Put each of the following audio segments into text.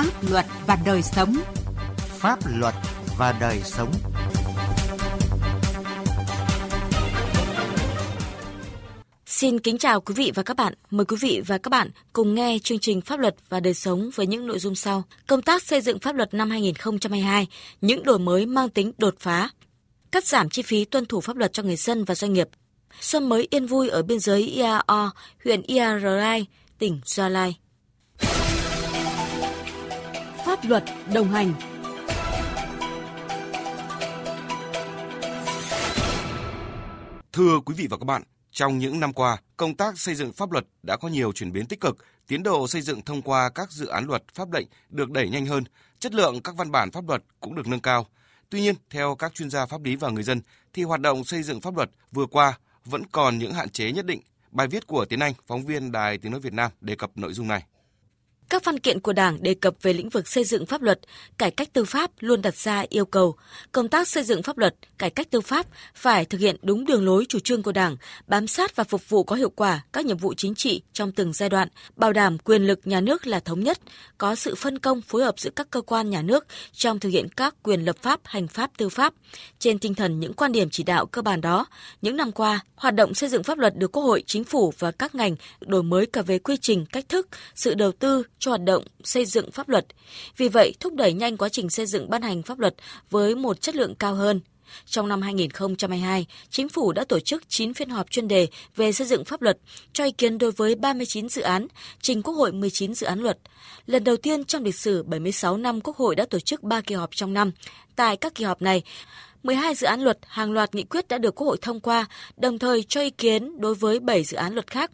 Pháp luật và đời sống. Pháp luật và đời sống. Xin kính chào quý vị và các bạn. Mời quý vị và các bạn cùng nghe chương trình Pháp luật và đời sống với những nội dung sau. Công tác xây dựng pháp luật năm 2022, những đổi mới mang tính đột phá. Cắt giảm chi phí tuân thủ pháp luật cho người dân và doanh nghiệp. Xuân mới yên vui ở biên giới IAO, huyện Iarai, tỉnh Gia Lai. Pháp luật đồng hành Thưa quý vị và các bạn, trong những năm qua, công tác xây dựng pháp luật đã có nhiều chuyển biến tích cực, tiến độ xây dựng thông qua các dự án luật pháp lệnh được đẩy nhanh hơn, chất lượng các văn bản pháp luật cũng được nâng cao. Tuy nhiên, theo các chuyên gia pháp lý và người dân thì hoạt động xây dựng pháp luật vừa qua vẫn còn những hạn chế nhất định. Bài viết của Tiến Anh, phóng viên Đài Tiếng nói Việt Nam đề cập nội dung này. Các văn kiện của Đảng đề cập về lĩnh vực xây dựng pháp luật, cải cách tư pháp luôn đặt ra yêu cầu công tác xây dựng pháp luật, cải cách tư pháp phải thực hiện đúng đường lối chủ trương của Đảng, bám sát và phục vụ có hiệu quả các nhiệm vụ chính trị trong từng giai đoạn, bảo đảm quyền lực nhà nước là thống nhất, có sự phân công phối hợp giữa các cơ quan nhà nước trong thực hiện các quyền lập pháp, hành pháp, tư pháp. Trên tinh thần những quan điểm chỉ đạo cơ bản đó, những năm qua, hoạt động xây dựng pháp luật được Quốc hội, Chính phủ và các ngành đổi mới cả về quy trình, cách thức, sự đầu tư, cho hoạt động xây dựng pháp luật. Vì vậy, thúc đẩy nhanh quá trình xây dựng ban hành pháp luật với một chất lượng cao hơn. Trong năm 2022, Chính phủ đã tổ chức 9 phiên họp chuyên đề về xây dựng pháp luật, cho ý kiến đối với 39 dự án, trình Quốc hội 19 dự án luật. Lần đầu tiên trong lịch sử 76 năm Quốc hội đã tổ chức 3 kỳ họp trong năm. Tại các kỳ họp này, 12 dự án luật, hàng loạt nghị quyết đã được Quốc hội thông qua, đồng thời cho ý kiến đối với 7 dự án luật khác.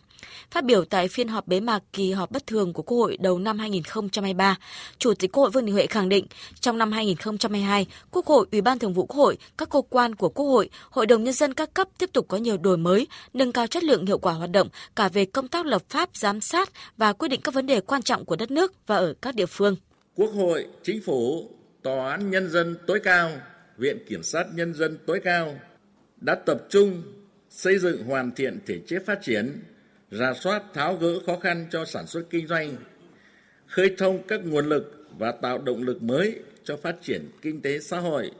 Phát biểu tại phiên họp bế mạc kỳ họp bất thường của Quốc hội đầu năm 2023, Chủ tịch Quốc hội Vương Đình Huệ khẳng định, trong năm 2022, Quốc hội, Ủy ban Thường vụ Quốc hội, các cơ quan của Quốc hội, Hội đồng Nhân dân các cấp tiếp tục có nhiều đổi mới, nâng cao chất lượng hiệu quả hoạt động cả về công tác lập pháp, giám sát và quyết định các vấn đề quan trọng của đất nước và ở các địa phương. Quốc hội, Chính phủ, Tòa án Nhân dân tối cao, Viện Kiểm sát Nhân dân tối cao đã tập trung xây dựng hoàn thiện thể chế phát triển rà soát tháo gỡ khó khăn cho sản xuất kinh doanh, khơi thông các nguồn lực và tạo động lực mới cho phát triển kinh tế xã hội,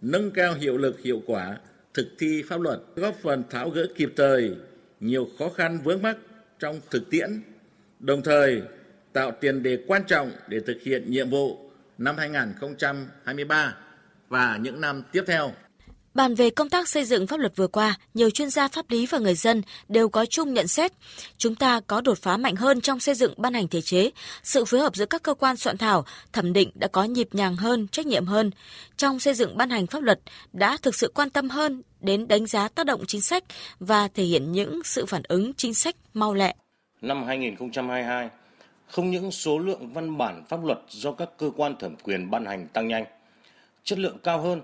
nâng cao hiệu lực hiệu quả thực thi pháp luật, góp phần tháo gỡ kịp thời nhiều khó khăn vướng mắc trong thực tiễn, đồng thời tạo tiền đề quan trọng để thực hiện nhiệm vụ năm 2023 và những năm tiếp theo. Bàn về công tác xây dựng pháp luật vừa qua, nhiều chuyên gia pháp lý và người dân đều có chung nhận xét chúng ta có đột phá mạnh hơn trong xây dựng ban hành thể chế, sự phối hợp giữa các cơ quan soạn thảo, thẩm định đã có nhịp nhàng hơn, trách nhiệm hơn. Trong xây dựng ban hành pháp luật đã thực sự quan tâm hơn đến đánh giá tác động chính sách và thể hiện những sự phản ứng chính sách mau lẹ. Năm 2022, không những số lượng văn bản pháp luật do các cơ quan thẩm quyền ban hành tăng nhanh, chất lượng cao hơn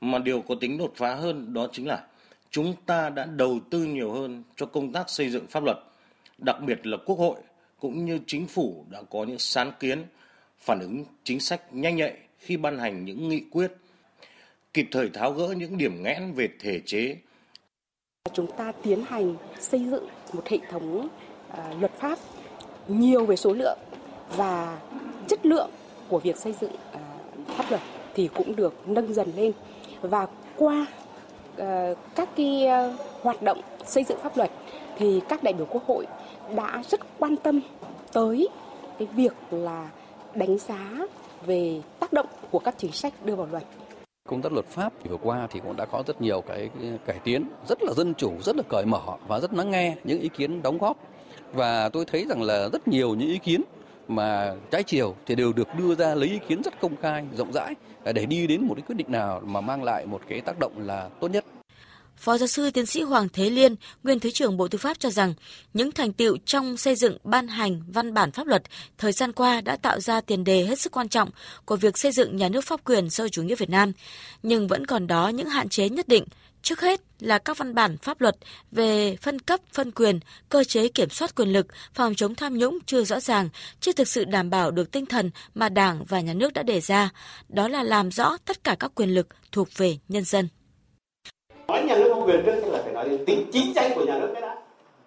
mà điều có tính đột phá hơn đó chính là chúng ta đã đầu tư nhiều hơn cho công tác xây dựng pháp luật, đặc biệt là Quốc hội cũng như chính phủ đã có những sáng kiến, phản ứng chính sách nhanh nhạy khi ban hành những nghị quyết, kịp thời tháo gỡ những điểm nghẽn về thể chế. Chúng ta tiến hành xây dựng một hệ thống uh, luật pháp nhiều về số lượng và chất lượng của việc xây dựng uh, pháp luật thì cũng được nâng dần lên và qua uh, các cái uh, hoạt động xây dựng pháp luật thì các đại biểu quốc hội đã rất quan tâm tới cái việc là đánh giá về tác động của các chính sách đưa vào luật. Công tác luật pháp vừa qua thì cũng đã có rất nhiều cái cải tiến rất là dân chủ rất là cởi mở và rất lắng nghe những ý kiến đóng góp. Và tôi thấy rằng là rất nhiều những ý kiến mà trái chiều thì đều được đưa ra lấy ý kiến rất công khai, rộng rãi để đi đến một cái quyết định nào mà mang lại một cái tác động là tốt nhất. Phó giáo sư tiến sĩ Hoàng Thế Liên, nguyên Thứ trưởng Bộ Tư pháp cho rằng, những thành tựu trong xây dựng ban hành văn bản pháp luật thời gian qua đã tạo ra tiền đề hết sức quan trọng của việc xây dựng nhà nước pháp quyền sâu chủ nghĩa Việt Nam, nhưng vẫn còn đó những hạn chế nhất định, Trước hết là các văn bản pháp luật về phân cấp, phân quyền, cơ chế kiểm soát quyền lực, phòng chống tham nhũng chưa rõ ràng, chưa thực sự đảm bảo được tinh thần mà Đảng và Nhà nước đã đề ra, đó là làm rõ tất cả các quyền lực thuộc về nhân dân. Nói nhà nước công quyền trước là phải nói đến tính chính danh của nhà nước cái đã.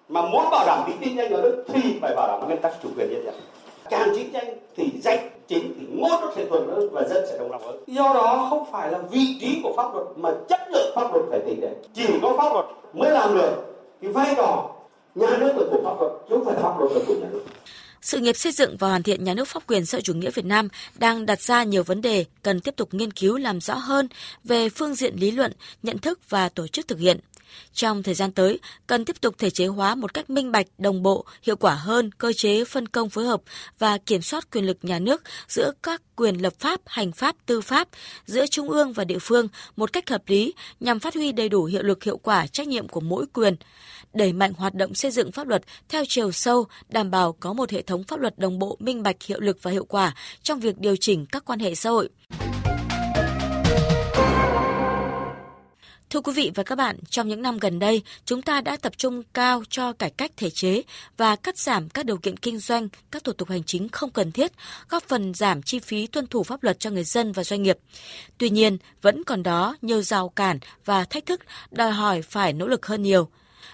Mà muốn bảo đảm tính chính danh nhà nước thì phải bảo đảm nguyên tắc chủ quyền nhân dân. Càng chính danh thì danh chính thì ngôn nó sẽ thuận hơn và dân sẽ đồng lòng hơn do đó không phải là vị trí của pháp luật mà chất lượng pháp luật phải tính đến chỉ có pháp luật mới làm được, thì vai trò nhà nước là của pháp luật, chứ không phải pháp luật là của nhà nước sự nghiệp xây dựng và hoàn thiện nhà nước pháp quyền xã chủ nghĩa Việt Nam đang đặt ra nhiều vấn đề cần tiếp tục nghiên cứu làm rõ hơn về phương diện lý luận, nhận thức và tổ chức thực hiện. Trong thời gian tới, cần tiếp tục thể chế hóa một cách minh bạch, đồng bộ, hiệu quả hơn cơ chế phân công phối hợp và kiểm soát quyền lực nhà nước giữa các quyền lập pháp, hành pháp, tư pháp giữa trung ương và địa phương một cách hợp lý nhằm phát huy đầy đủ hiệu lực hiệu quả trách nhiệm của mỗi quyền, đẩy mạnh hoạt động xây dựng pháp luật theo chiều sâu, đảm bảo có một hệ thống pháp luật đồng bộ, minh bạch, hiệu lực và hiệu quả trong việc điều chỉnh các quan hệ xã hội. Thưa quý vị và các bạn, trong những năm gần đây, chúng ta đã tập trung cao cho cải cách thể chế và cắt giảm các điều kiện kinh doanh, các thủ tục hành chính không cần thiết, góp phần giảm chi phí tuân thủ pháp luật cho người dân và doanh nghiệp. Tuy nhiên, vẫn còn đó nhiều rào cản và thách thức đòi hỏi phải nỗ lực hơn nhiều.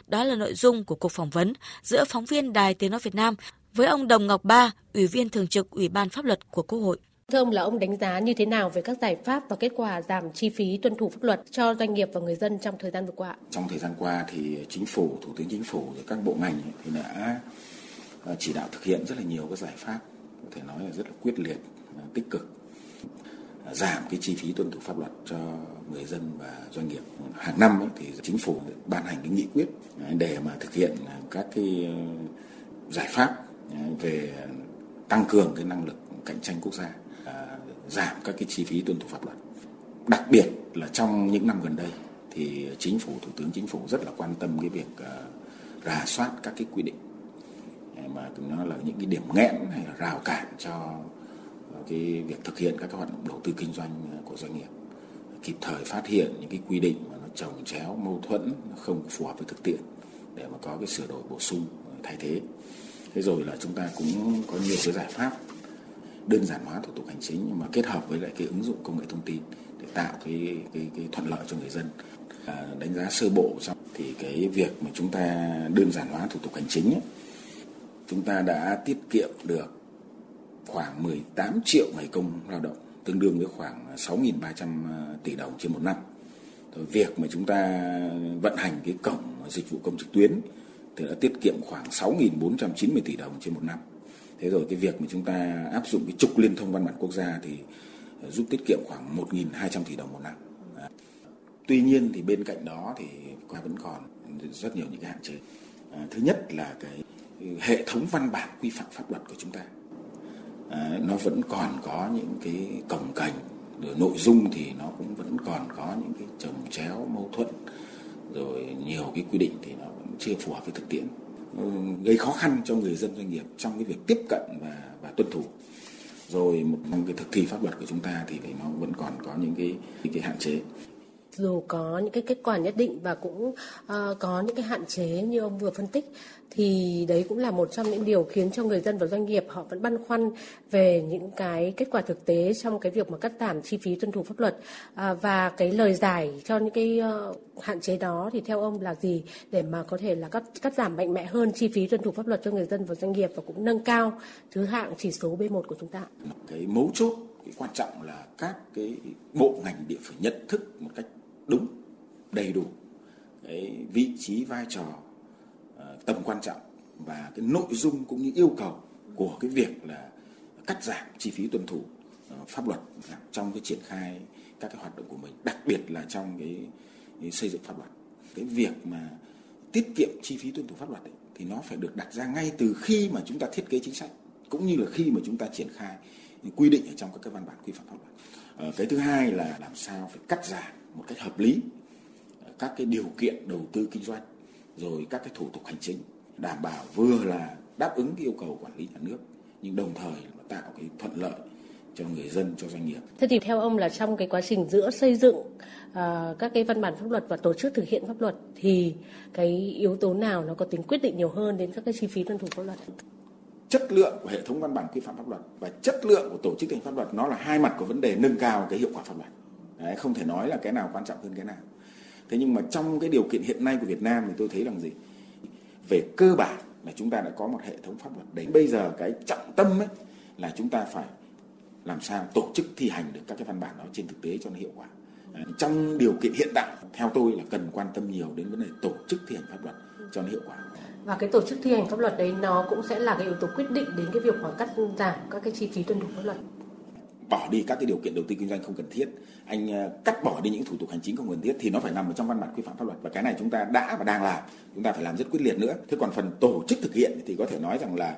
Đó là nội dung của cuộc phỏng vấn giữa phóng viên Đài Tiếng Nói Việt Nam với ông Đồng Ngọc Ba, Ủy viên Thường trực Ủy ban Pháp luật của Quốc hội. Thưa ông là ông đánh giá như thế nào về các giải pháp và kết quả giảm chi phí tuân thủ pháp luật cho doanh nghiệp và người dân trong thời gian vừa qua? Trong thời gian qua thì chính phủ, thủ tướng chính phủ và các bộ ngành thì đã à, chỉ đạo thực hiện rất là nhiều các giải pháp có thể nói là rất là quyết liệt, à, tích cực à, giảm cái chi phí tuân thủ pháp luật cho người dân và doanh nghiệp. Hàng năm ấy, thì chính phủ ban hành cái nghị quyết để mà thực hiện các cái giải pháp về tăng cường cái năng lực cạnh tranh quốc gia giảm các cái chi phí tuân thủ pháp luật. Đặc biệt là trong những năm gần đây thì chính phủ thủ tướng chính phủ rất là quan tâm cái việc uh, rà soát các cái quy định à, mà nó là những cái điểm nghẽn hay là rào cản cho à, cái việc thực hiện các cái hoạt động đầu tư kinh doanh của doanh nghiệp kịp thời phát hiện những cái quy định mà nó trồng chéo mâu thuẫn không phù hợp với thực tiễn để mà có cái sửa đổi bổ sung thay thế thế rồi là chúng ta cũng có nhiều cái giải pháp đơn giản hóa thủ tục hành chính nhưng mà kết hợp với lại cái ứng dụng công nghệ thông tin để tạo cái cái, cái thuận lợi cho người dân à, đánh giá sơ bộ xong thì cái việc mà chúng ta đơn giản hóa thủ tục hành chính ấy, chúng ta đã tiết kiệm được khoảng 18 triệu ngày công lao động tương đương với khoảng 6.300 à, tỷ đồng trên một năm. Rồi việc mà chúng ta vận hành cái cổng dịch vụ công trực tuyến thì đã tiết kiệm khoảng 6.490 tỷ đồng trên một năm thế rồi cái việc mà chúng ta áp dụng cái trục liên thông văn bản quốc gia thì ờ, giúp tiết kiệm khoảng 1.200 tỷ đồng một năm. Tuy nhiên thì bên cạnh đó thì qua vẫn còn rất nhiều những cái hạn chế. À, thứ nhất là cái hệ thống văn bản quy phạm pháp luật của chúng ta. À, nó vẫn còn có những cái cổng cảnh rồi nội dung thì nó cũng vẫn còn có những cái trồng chéo mâu thuẫn rồi nhiều cái quy định thì nó vẫn chưa phù hợp với thực tiễn. Ừ, gây khó khăn cho người dân doanh nghiệp trong cái việc tiếp cận và và tuân thủ. Rồi một trong cái thực thi pháp luật của chúng ta thì nó vẫn còn có những cái những cái hạn chế dù có những cái kết quả nhất định và cũng uh, có những cái hạn chế như ông vừa phân tích thì đấy cũng là một trong những điều khiến cho người dân và doanh nghiệp họ vẫn băn khoăn về những cái kết quả thực tế trong cái việc mà cắt giảm chi phí tuân thủ pháp luật à, và cái lời giải cho những cái uh, hạn chế đó thì theo ông là gì để mà có thể là cắt cắt giảm mạnh mẽ hơn chi phí tuân thủ pháp luật cho người dân và doanh nghiệp và cũng nâng cao thứ hạng chỉ số B1 của chúng ta. Cái mấu chốt cái quan trọng là các cái bộ ngành địa phải nhận thức một cách đúng đầy đủ cái vị trí vai trò à, tầm quan trọng và cái nội dung cũng như yêu cầu của cái việc là cắt giảm chi phí tuân thủ à, pháp luật trong cái triển khai các cái hoạt động của mình đặc biệt là trong cái, cái xây dựng pháp luật. Cái việc mà tiết kiệm chi phí tuân thủ pháp luật ấy, thì nó phải được đặt ra ngay từ khi mà chúng ta thiết kế chính sách cũng như là khi mà chúng ta triển khai quy định ở trong các cái văn bản quy phạm pháp luật. Ờ, cái thứ hai là làm sao phải cắt giảm một cách hợp lý các cái điều kiện đầu tư kinh doanh rồi các cái thủ tục hành chính đảm bảo vừa là đáp ứng cái yêu cầu quản lý nhà nước nhưng đồng thời là tạo cái thuận lợi cho người dân cho doanh nghiệp. Thế thì theo ông là trong cái quá trình giữa xây dựng uh, các cái văn bản pháp luật và tổ chức thực hiện pháp luật thì cái yếu tố nào nó có tính quyết định nhiều hơn đến các cái chi phí tuân thủ pháp luật? Chất lượng của hệ thống văn bản quy phạm pháp luật và chất lượng của tổ chức thực hiện pháp luật nó là hai mặt của vấn đề nâng cao cái hiệu quả pháp luật. Đấy, không thể nói là cái nào quan trọng hơn cái nào. Thế nhưng mà trong cái điều kiện hiện nay của Việt Nam thì tôi thấy rằng gì? Về cơ bản là chúng ta đã có một hệ thống pháp luật đấy. Bây giờ cái trọng tâm ấy là chúng ta phải làm sao tổ chức thi hành được các cái văn bản đó trên thực tế cho nó hiệu quả. Trong điều kiện hiện tại theo tôi là cần quan tâm nhiều đến vấn đề tổ chức thi hành pháp luật cho nó hiệu quả. Và cái tổ chức thi hành pháp luật đấy nó cũng sẽ là cái yếu tố quyết định đến cái việc khoảng cắt giảm các cái chi phí tuân thủ pháp luật bỏ đi các cái điều kiện đầu tư kinh doanh không cần thiết. Anh ờ, cắt bỏ đi những thủ tục hành chính không cần thiết thì nó phải nằm ở trong văn bản quy phạm pháp luật và cái này chúng ta đã và đang làm. Chúng ta phải làm rất quyết liệt nữa. Thế còn phần tổ chức thực hiện thì có thể nói rằng là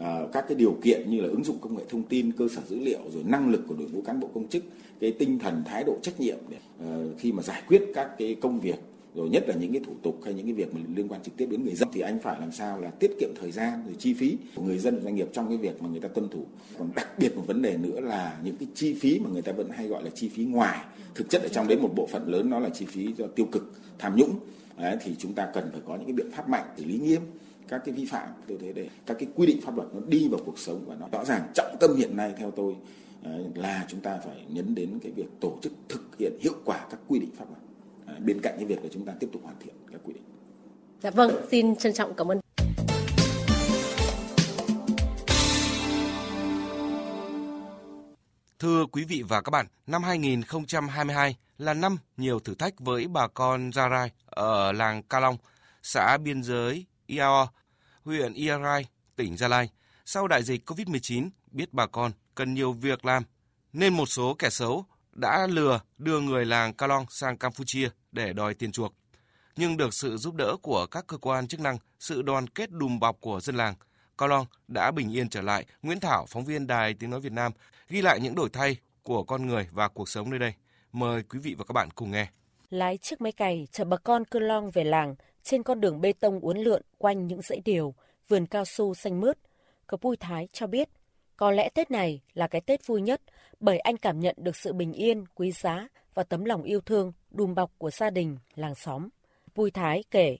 uh, các cái điều kiện như là ứng dụng công nghệ thông tin cơ sở dữ liệu rồi năng lực của đội ngũ cán bộ công chức cái tinh thần thái độ trách nhiệm để uh, khi mà giải quyết các cái công việc rồi nhất là những cái thủ tục hay những cái việc mà liên quan trực tiếp đến người dân thì anh phải làm sao là tiết kiệm thời gian rồi chi phí của người dân doanh nghiệp trong cái việc mà người ta tuân thủ. Còn đặc biệt một vấn đề nữa là những cái chi phí mà người ta vẫn hay gọi là chi phí ngoài. Thực chất ở trong đấy một bộ phận lớn nó là chi phí do tiêu cực tham nhũng. Đấy, thì chúng ta cần phải có những cái biện pháp mạnh xử lý nghiêm các cái vi phạm tôi thấy để các cái quy định pháp luật nó đi vào cuộc sống và nó rõ ràng trọng tâm hiện nay theo tôi là chúng ta phải nhấn đến cái việc tổ chức thực hiện hiệu quả các quy định pháp luật bên cạnh cái việc là chúng ta tiếp tục hoàn thiện các quy định. Dạ vâng, xin trân trọng cảm ơn. Thưa quý vị và các bạn, năm 2022 là năm nhiều thử thách với bà con Gia Rai ở làng Ca Long, xã biên giới Iao, huyện Ia Rai, tỉnh Gia Lai. Sau đại dịch COVID-19, biết bà con cần nhiều việc làm, nên một số kẻ xấu đã lừa đưa người làng Ca Long sang Campuchia để đòi tiền chuộc. Nhưng được sự giúp đỡ của các cơ quan chức năng, sự đoàn kết đùm bọc của dân làng, Cao Long đã bình yên trở lại. Nguyễn Thảo, phóng viên Đài Tiếng Nói Việt Nam, ghi lại những đổi thay của con người và cuộc sống nơi đây. Mời quý vị và các bạn cùng nghe. Lái chiếc máy cày chở bà con Cơ Long về làng trên con đường bê tông uốn lượn quanh những dãy điều, vườn cao su xanh mướt. Cậu Bùi Thái cho biết, có lẽ Tết này là cái Tết vui nhất bởi anh cảm nhận được sự bình yên, quý giá và tấm lòng yêu thương, đùm bọc của gia đình, làng xóm. Bùi Thái kể,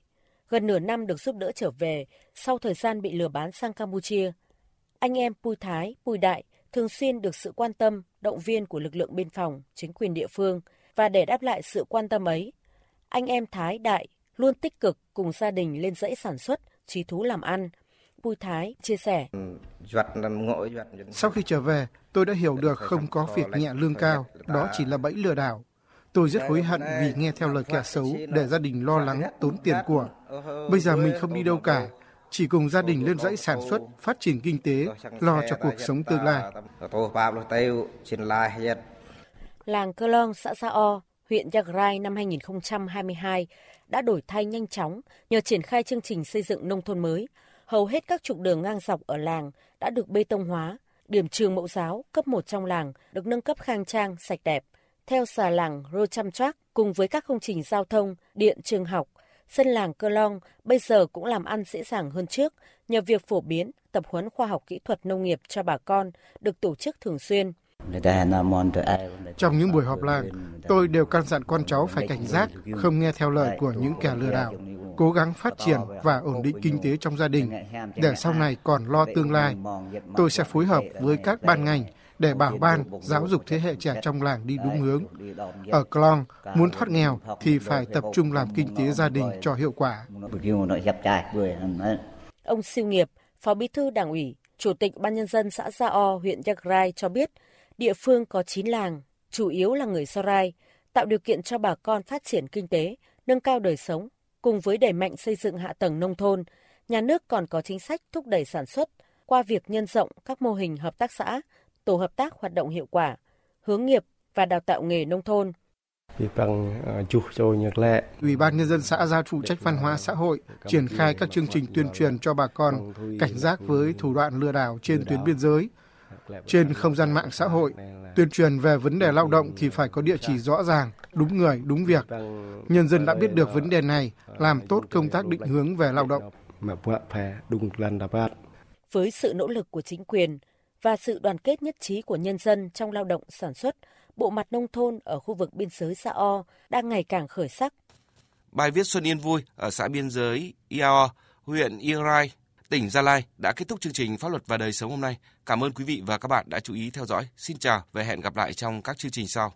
gần nửa năm được giúp đỡ trở về sau thời gian bị lừa bán sang Campuchia. Anh em Bùi Thái, Bùi Đại thường xuyên được sự quan tâm, động viên của lực lượng biên phòng, chính quyền địa phương và để đáp lại sự quan tâm ấy, anh em Thái Đại luôn tích cực cùng gia đình lên dãy sản xuất, trí thú làm ăn. Bùi Thái chia sẻ. Sau khi trở về, tôi đã hiểu được không có việc nhẹ lương cao, đó chỉ là bẫy lừa đảo. Tôi rất hối hận vì nghe theo lời kẻ xấu để gia đình lo lắng tốn tiền của. Bây giờ mình không đi đâu cả, chỉ cùng gia đình lên dãy sản xuất, phát triển kinh tế, lo cho cuộc sống tương lai. Làng Cơ Long, xã Sa O, huyện Yagrai năm 2022 đã đổi thay nhanh chóng nhờ triển khai chương trình xây dựng nông thôn mới. Hầu hết các trục đường ngang dọc ở làng đã được bê tông hóa, điểm trường mẫu giáo cấp 1 trong làng được nâng cấp khang trang, sạch đẹp. Theo xà làng Rô Chăm cùng với các công trình giao thông, điện, trường học, sân làng Cơ Long bây giờ cũng làm ăn dễ dàng hơn trước nhờ việc phổ biến, tập huấn khoa học kỹ thuật nông nghiệp cho bà con được tổ chức thường xuyên. Trong những buổi họp làng, tôi đều căn dặn con cháu phải cảnh giác, không nghe theo lời của những kẻ lừa đảo, cố gắng phát triển và ổn định kinh tế trong gia đình, để sau này còn lo tương lai. Tôi sẽ phối hợp với các ban ngành để bảo ban giáo dục thế hệ trẻ trong làng đi đúng hướng. Ở Klong, muốn thoát nghèo thì phải tập trung làm kinh tế gia đình cho hiệu quả. Ông Siêu Nghiệp, Phó Bí thư Đảng ủy, Chủ tịch Ban Nhân dân xã Gia O, huyện Yagrai cho biết, địa phương có 9 làng, chủ yếu là người Sarai, tạo điều kiện cho bà con phát triển kinh tế, nâng cao đời sống, cùng với đẩy mạnh xây dựng hạ tầng nông thôn, nhà nước còn có chính sách thúc đẩy sản xuất qua việc nhân rộng các mô hình hợp tác xã, tổ hợp tác hoạt động hiệu quả, hướng nghiệp và đào tạo nghề nông thôn. Ủy ban nhân dân xã giao phụ trách văn hóa xã hội triển khai các chương trình tuyên truyền cho bà con cảnh giác với thủ đoạn lừa đảo trên tuyến biên giới. Trên không gian mạng xã hội, tuyên truyền về vấn đề lao động thì phải có địa chỉ rõ ràng, đúng người, đúng việc. Nhân dân đã biết được vấn đề này, làm tốt công tác định hướng về lao động. Với sự nỗ lực của chính quyền và sự đoàn kết nhất trí của nhân dân trong lao động sản xuất, bộ mặt nông thôn ở khu vực biên giới Sa O đang ngày càng khởi sắc. Bài viết Xuân Yên Vui ở xã biên giới Iao, huyện Irai, tỉnh Gia Lai đã kết thúc chương trình Pháp luật và đời sống hôm nay. Cảm ơn quý vị và các bạn đã chú ý theo dõi. Xin chào và hẹn gặp lại trong các chương trình sau.